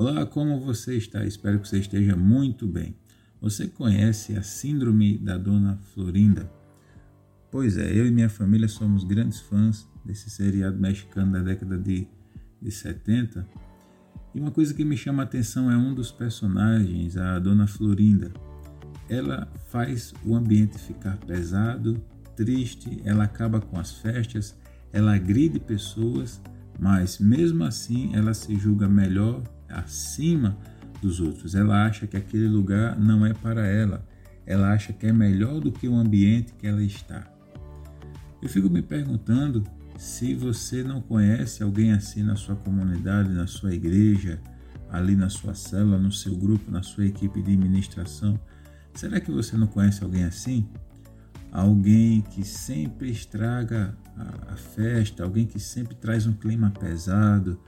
Olá, como você está? Espero que você esteja muito bem. Você conhece a Síndrome da Dona Florinda? Pois é, eu e minha família somos grandes fãs desse seriado mexicano da década de, de 70. E uma coisa que me chama a atenção é um dos personagens, a Dona Florinda. Ela faz o ambiente ficar pesado, triste, ela acaba com as festas, ela agride pessoas, mas mesmo assim ela se julga melhor acima dos outros. Ela acha que aquele lugar não é para ela. Ela acha que é melhor do que o ambiente que ela está. Eu fico me perguntando se você não conhece alguém assim na sua comunidade, na sua igreja, ali na sua célula, no seu grupo, na sua equipe de administração. Será que você não conhece alguém assim? Alguém que sempre estraga a, festa, alguém que sempre traz um clima pesado,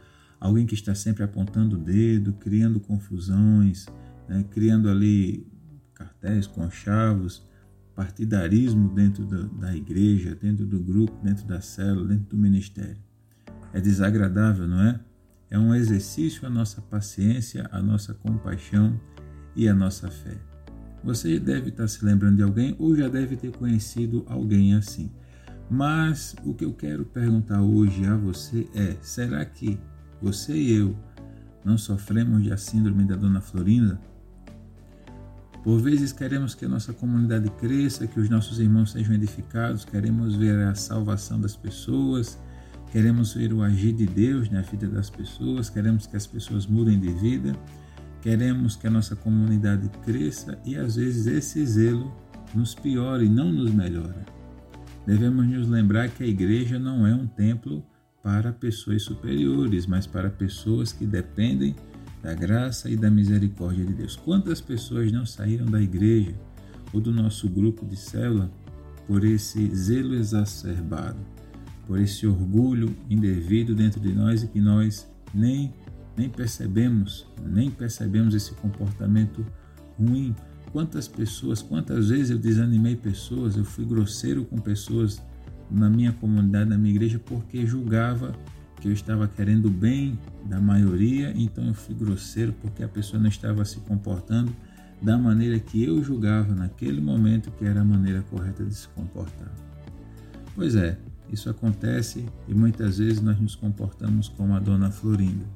alguém que está sempre apontando o dedo, criando confusões, né, criando ali cartéis, conchavos, partidarismo dentro do, da igreja, dentro do grupo, dentro da célula, dentro do ministério. É desagradável, não é? É um exercício a nossa paciência, a nossa compaixão e a nossa fé. Você deve estar se lembrando de alguém ou já deve ter conhecido alguém assim. Mas o que eu quero perguntar hoje a você é: será que você e eu não sofremos da síndrome da Dona Florinda? Por vezes queremos que a nossa comunidade cresça, que os nossos irmãos sejam edificados, queremos ver a salvação das pessoas, queremos ver o agir de Deus na vida das pessoas, queremos que as pessoas mudem de vida, queremos que a nossa comunidade cresça e às vezes esse zelo nos piora e não nos melhora. Devemos nos lembrar que a igreja não é um templo para pessoas superiores, mas para pessoas que dependem da graça e da misericórdia de Deus. Quantas pessoas não saíram da igreja ou do nosso grupo de célula por esse zelo exacerbado, por esse orgulho indevido dentro de nós e que nós nem nem percebemos, nem percebemos esse comportamento ruim Quantas pessoas, quantas vezes eu desanimei pessoas, eu fui grosseiro com pessoas na minha comunidade, na minha igreja, porque julgava que eu estava querendo o bem da maioria, então eu fui grosseiro porque a pessoa não estava se comportando da maneira que eu julgava naquele momento que era a maneira correta de se comportar. Pois é, isso acontece e muitas vezes nós nos comportamos como a dona Florinda.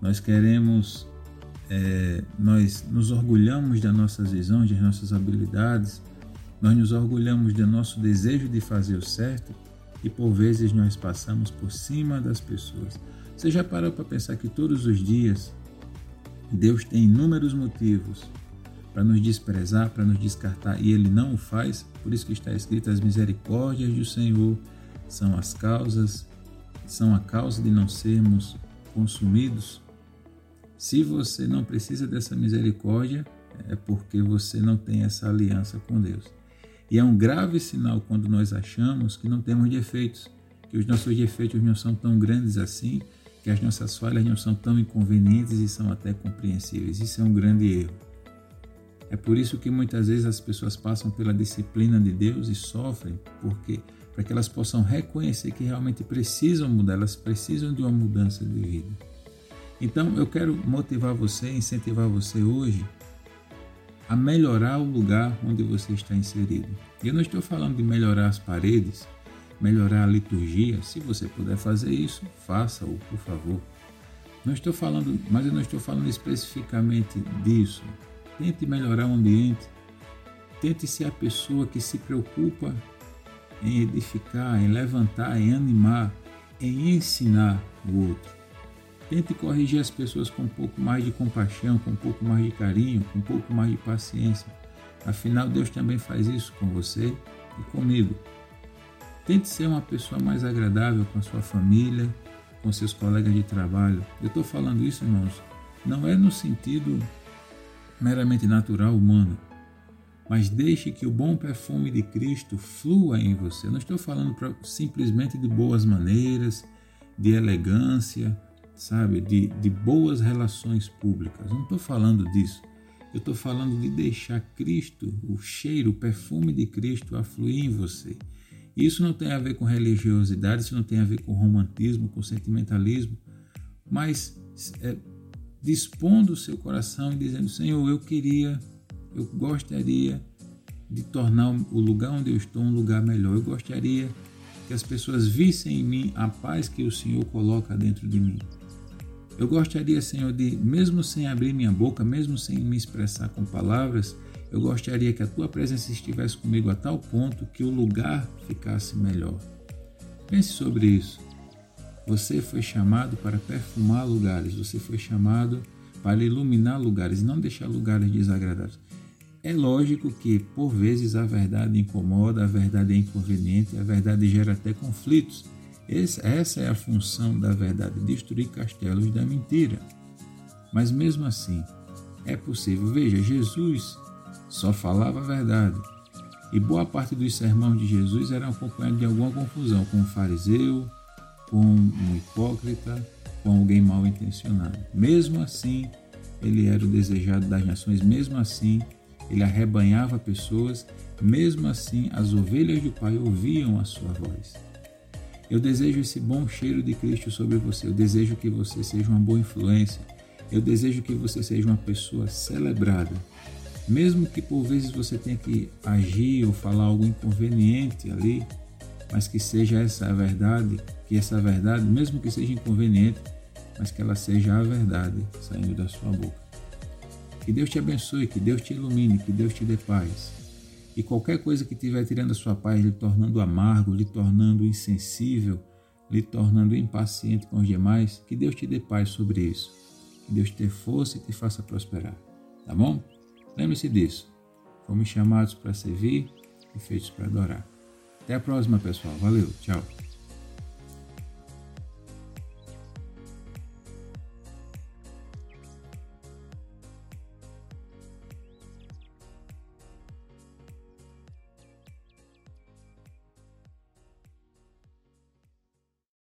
Nós queremos é, nós nos orgulhamos das nossas visões, das nossas habilidades, nós nos orgulhamos do nosso desejo de fazer o certo e por vezes nós passamos por cima das pessoas. Você já parou para pensar que todos os dias Deus tem inúmeros motivos para nos desprezar, para nos descartar e Ele não o faz? Por isso que está escrito: as misericórdias do Senhor são as causas, são a causa de não sermos consumidos se você não precisa dessa misericórdia, é porque você não tem essa aliança com Deus. E é um grave sinal quando nós achamos que não temos defeitos, que os nossos defeitos não são tão grandes assim, que as nossas falhas não são tão inconvenientes e são até compreensíveis. Isso é um grande erro. É por isso que muitas vezes as pessoas passam pela disciplina de Deus e sofrem, porque para que elas possam reconhecer que realmente precisam mudar, elas precisam de uma mudança de vida. Então eu quero motivar você, incentivar você hoje a melhorar o lugar onde você está inserido. E eu não estou falando de melhorar as paredes, melhorar a liturgia. Se você puder fazer isso, faça-o, por favor. Não estou falando, mas eu não estou falando especificamente disso. Tente melhorar o ambiente. Tente ser a pessoa que se preocupa em edificar, em levantar, em animar, em ensinar o outro. Tente corrigir as pessoas com um pouco mais de compaixão, com um pouco mais de carinho, com um pouco mais de paciência. Afinal, Deus também faz isso com você e comigo. Tente ser uma pessoa mais agradável com a sua família, com seus colegas de trabalho. Eu estou falando isso, irmãos, não é no sentido meramente natural humano, mas deixe que o bom perfume de Cristo flua em você. Eu não estou falando pra, simplesmente de boas maneiras, de elegância, sabe, de, de boas relações públicas. Não estou falando disso. Eu estou falando de deixar Cristo, o cheiro, o perfume de Cristo afluir em você. Isso não tem a ver com religiosidade, isso não tem a ver com romantismo, com sentimentalismo, mas é, dispondo o seu coração e dizendo: Senhor, eu queria, eu gostaria de tornar o lugar onde eu estou um lugar melhor. Eu gostaria que as pessoas vissem em mim a paz que o Senhor coloca dentro de mim. Eu gostaria, Senhor, de, mesmo sem abrir minha boca, mesmo sem me expressar com palavras, eu gostaria que a tua presença estivesse comigo a tal ponto que o lugar ficasse melhor. Pense sobre isso. Você foi chamado para perfumar lugares, você foi chamado para iluminar lugares, não deixar lugares desagradáveis. É lógico que, por vezes, a verdade incomoda, a verdade é inconveniente, a verdade gera até conflitos. Essa é a função da verdade, destruir castelos da mentira. Mas mesmo assim, é possível. Veja, Jesus só falava a verdade. E boa parte dos sermões de Jesus eram acompanhados de alguma confusão com um fariseu, com um hipócrita, com alguém mal intencionado. Mesmo assim, ele era o desejado das nações, mesmo assim, ele arrebanhava pessoas, mesmo assim as ovelhas do Pai ouviam a sua voz. Eu desejo esse bom cheiro de Cristo sobre você. Eu desejo que você seja uma boa influência. Eu desejo que você seja uma pessoa celebrada. Mesmo que por vezes você tenha que agir ou falar algo inconveniente ali, mas que seja essa a verdade, que essa verdade, mesmo que seja inconveniente, mas que ela seja a verdade saindo da sua boca. Que Deus te abençoe, que Deus te ilumine, que Deus te dê paz. E qualquer coisa que estiver tirando a sua paz, lhe tornando amargo, lhe tornando insensível, lhe tornando impaciente com os demais, que Deus te dê paz sobre isso. Que Deus te dê força e te faça prosperar. Tá bom? Lembre-se disso. Fomos chamados para servir e feitos para adorar. Até a próxima, pessoal. Valeu. Tchau.